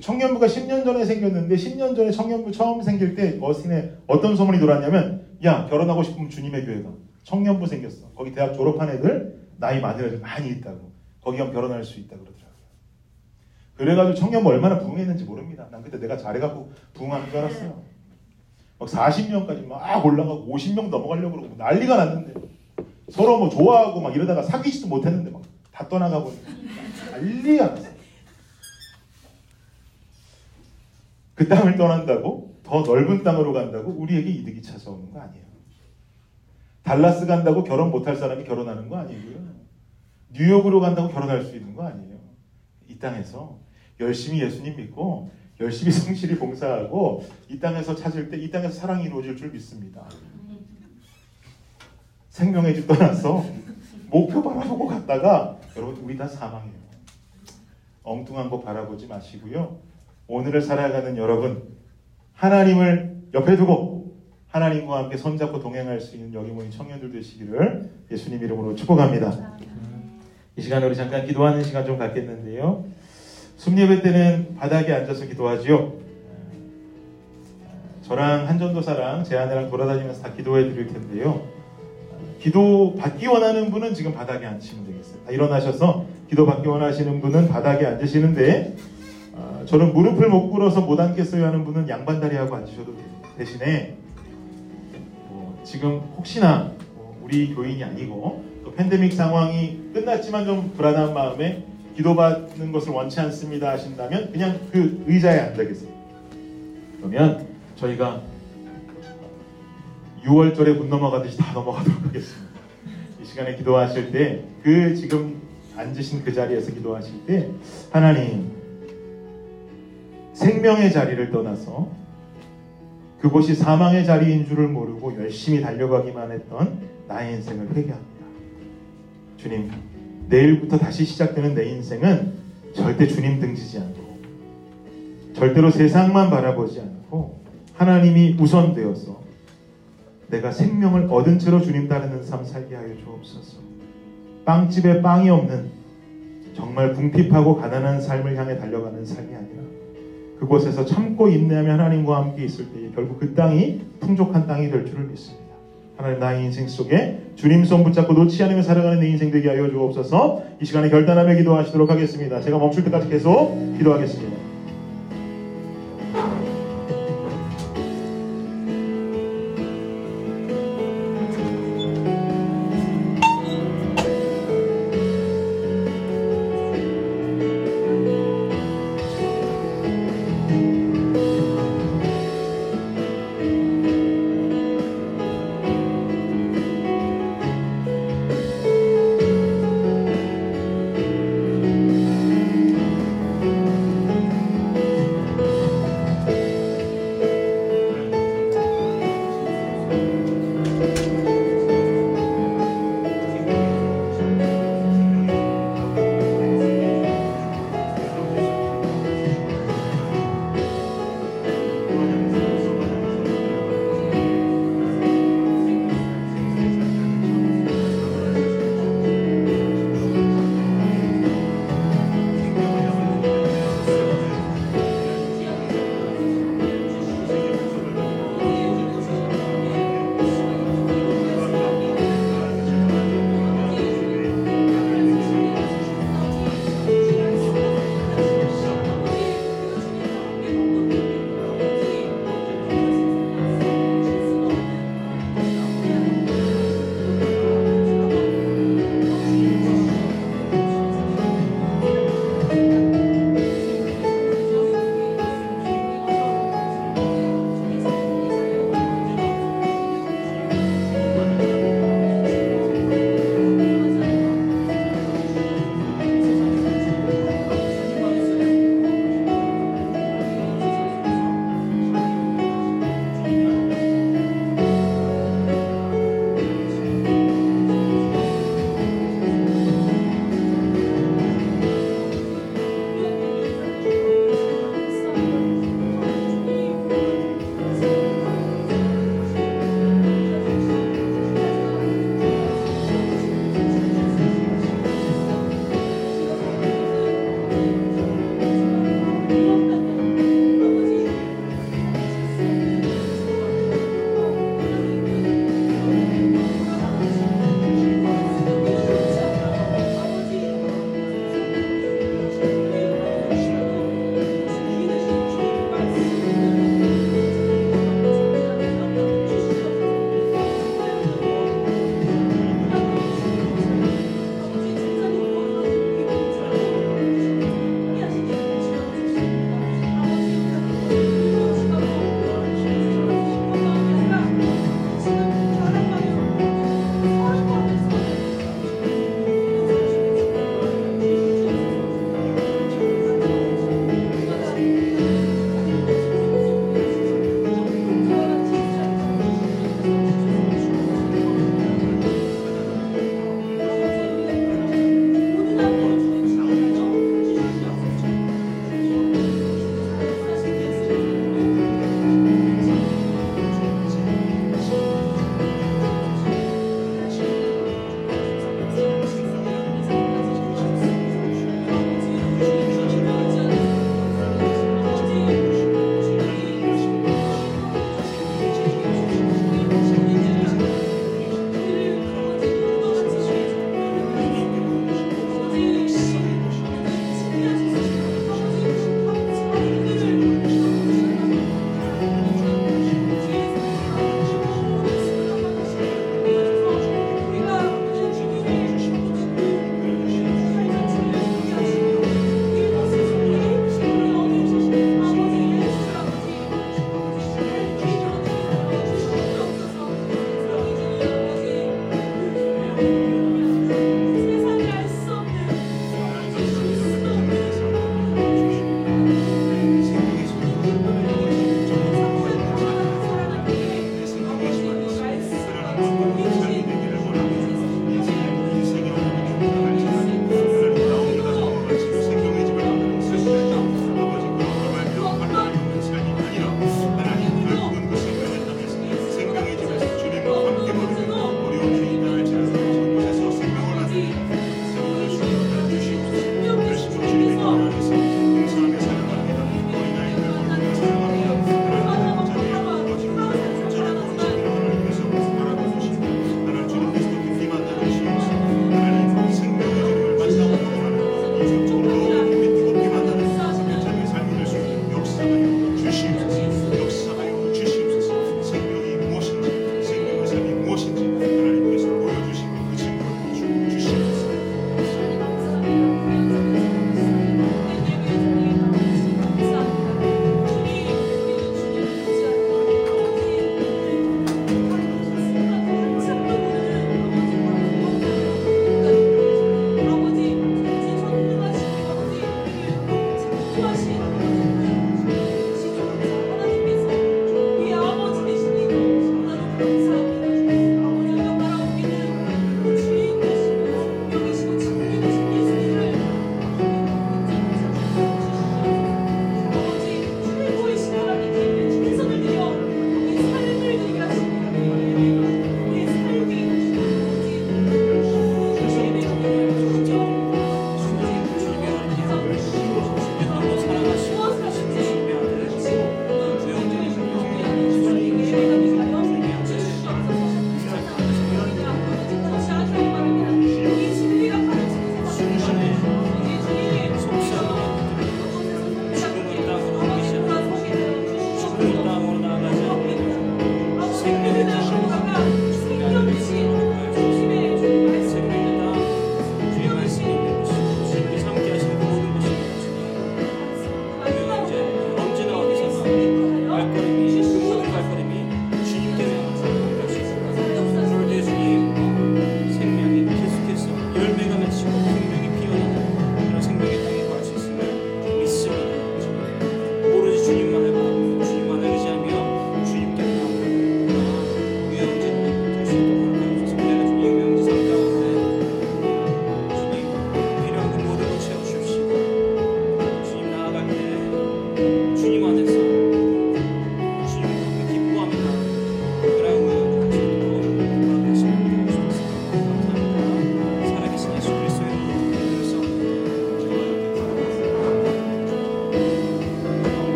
청년부가 10년 전에 생겼는데 10년 전에 청년부 처음 생길 때 어스틴에 어떤 소문이 돌았냐면 야 결혼하고 싶으면 주님의 교회가 청년부 생겼어. 거기 대학 졸업한 애들 나이 많은 애들 많이 있다고. 거기 가면 결혼할 수 있다 그러더라고요. 그래가지고 청년부 얼마나 부흥했는지 모릅니다. 난 그때 내가 잘해갖고 부흥하는 줄 알았어요. 막 40명까지 막 올라가고 50명 넘어가려고 그러고 난리가 났는데 서로 뭐 좋아하고 막 이러다가 사귀지도 못했는데 막 다 떠나가고 난리가 났어요. 그 땅을 떠난다고 더 넓은 땅으로 간다고 우리에게 이득이 찾아오는 거 아니에요. 달라스 간다고 결혼 못할 사람이 결혼하는 거 아니고요. 뉴욕으로 간다고 결혼할 수 있는 거 아니에요. 이 땅에서 열심히 예수님 믿고 열심히 [laughs] 성실히 봉사하고 이 땅에서 찾을 때 이 땅에서 사랑이 이루어질 줄 믿습니다. 생명의 집 떠나서 목표 바라보고 갔다가 여러분 우리 다 사망해요. 엉뚱한 거 바라보지 마시고요. 오늘을 살아가는 여러분 하나님을 옆에 두고 하나님과 함께 손잡고 동행할 수 있는 여기 모인 청년들 되시기를 예수님 이름으로 축복합니다. 이 시간에 우리 잠깐 기도하는 시간 좀 갖겠는데요. 숨예배 때는 바닥에 앉아서 기도하지요. 저랑 한전도사랑 제 아내랑 돌아다니면서 다 기도해 드릴 텐데요. 기도 받기 원하는 분은 지금 바닥에 앉으시면 되겠어요. 다 일어나셔서 기도 받기 원하시는 분은 바닥에 앉으시는데 어, 저는 무릎을 못 꿇어서 못 앉겠어요 하는 분은 양반다리 하고 앉으셔도 돼요. 대신에 뭐 지금 혹시나 뭐 우리 교인이 아니고 또 팬데믹 상황이 끝났지만 좀 불안한 마음에 기도받는 것을 원치 않습니다 하신다면 그냥 그 의자에 앉아 계세요. 그러면 저희가 6월절에 문 넘어가듯이 다 넘어가도록 하겠습니다. 이 시간에 기도하실 때 그 지금 앉으신 그 자리에서 기도하실 때 하나님 생명의 자리를 떠나서 그곳이 사망의 자리인 줄을 모르고 열심히 달려가기만 했던 나의 인생을 회개합니다. 주님, 내일부터 다시 시작되는 내 인생은 절대 주님 등지지 않고 절대로 세상만 바라보지 않고 하나님이 우선되어서 내가 생명을 얻은 채로 주님 따르는 삶 살게 하여 주옵소서. 빵집에 빵이 없는 정말 궁핍하고 가난한 삶을 향해 달려가는 삶이 아니라 그곳에서 참고 인내하며 하나님과 함께 있을 때 결국 그 땅이 풍족한 땅이 될 줄을 믿습니다. 하나님 나의 인생 속에 주님 손 붙잡고 놓지 않으며 살아가는 내 인생 되게 하여 주옵소서. 이 시간에 결단하며 기도하시도록 하겠습니다. 제가 멈출 때까지 계속 기도하겠습니다.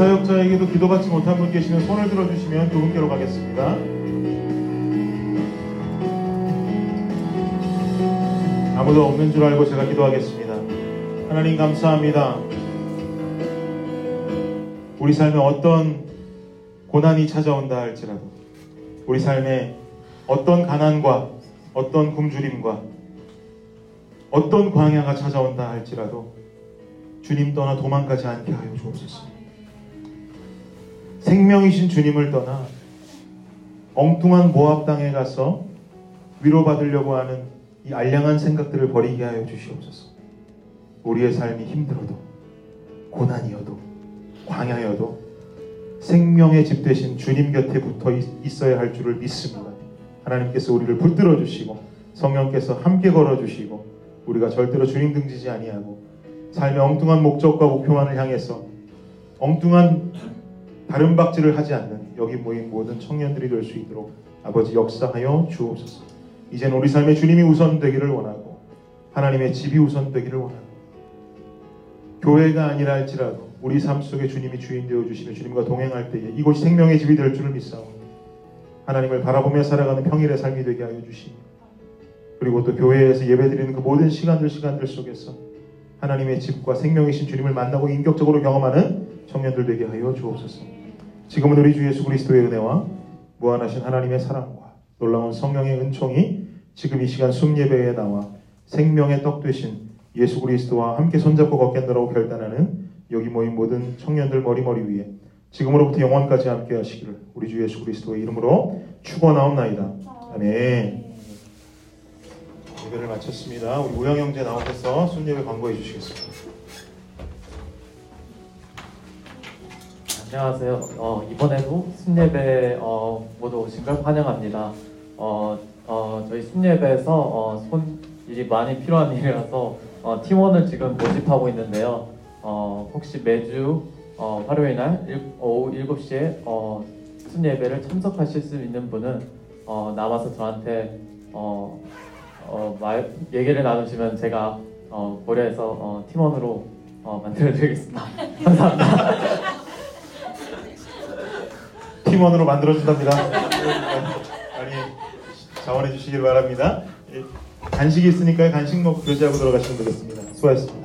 사역자에게도 기도받지 못한 분 계시면 손을 들어주시면 그분께로 가겠습니다. 아무도 없는 줄 알고 제가 기도하겠습니다. 하나님 감사합니다. 우리 삶에 어떤 고난이 찾아온다 할지라도 우리 삶에 어떤 가난과 어떤 굶주림과 어떤 광야가 찾아온다 할지라도 주님 떠나 도망가지 않게 하여 주옵소서. 생명이신 주님을 떠나 엉뚱한 모압 땅에 가서 위로받으려고 하는 이 알량한 생각들을 버리게 하여 주시옵소서. 우리의 삶이 힘들어도 고난이어도 광야여도 생명의 집 대신 주님 곁에 붙어 있- 있어야 할 줄을 믿습니다. 하나님께서 우리를 붙들어 주시고 성령께서 함께 걸어 주시고 우리가 절대로 주님 등지지 아니하고 삶의 엉뚱한 목적과 목표만을 향해서 엉뚱한 다른 박질을 하지 않는 여기 모인 모든 청년들이 될 수 있도록 아버지 역사하여 주옵소서. 이제는 우리 삶에 주님이 우선 되기를 원하고 하나님의 집이 우선 되기를 원하고 교회가 아니라 할지라도 우리 삶 속에 주님이 주인 되어 주시며 주님과 동행할 때에 이곳이 생명의 집이 될 줄을 믿사오니 하나님을 바라보며 살아가는 평일의 삶이 되게 하여 주시며 그리고 또 교회에서 예배드리는 그 모든 시간들 시간들 속에서 하나님의 집과 생명이신 주님을 만나고 인격적으로 경험하는 청년들 되게 하여 주옵소서. 지금은 우리 주 예수 그리스도의 은혜와 무한하신 하나님의 사랑과 놀라운 성령의 은총이 지금 이 시간 숨예배에 나와 생명의 떡 되신 예수 그리스도와 함께 손잡고 걷겠노라고 결단하는 여기 모인 모든 청년들 머리머리 위에 지금으로부터 영원까지 함께 하시기를 우리 주 예수 그리스도의 이름으로 축원하옵나이다. 아멘. 예배를 마쳤습니다. 우리 우영 형제 나오셔서 순예배 광고해 주시겠습니다. 안녕하세요. 어, 이번에도 순예배 어, 모두 오신 걸 환영합니다. 어, 어, 저희 순예배에서 어, 손 일이 많이 필요한 일이라서 어, 팀원을 지금 모집하고 있는데요. 어, 혹시 매주 어, 화요일 날 일- 오후 7시에 어, 순예배를 참석하실 수 있는 분은 어, 남아서 저한테 어, 어, 말, 얘기를 나누시면 제가 어, 고려해서 어, 팀원으로 어, 만들어드리겠습니다. [laughs] 감사합니다. 팀원으로 만들어준답니다. 많이 자원해 주시길 바랍니다. 예, 간식이 있으니까 간식 먹고 교제하고 들어가시면 되겠습니다. 수고하셨습니다.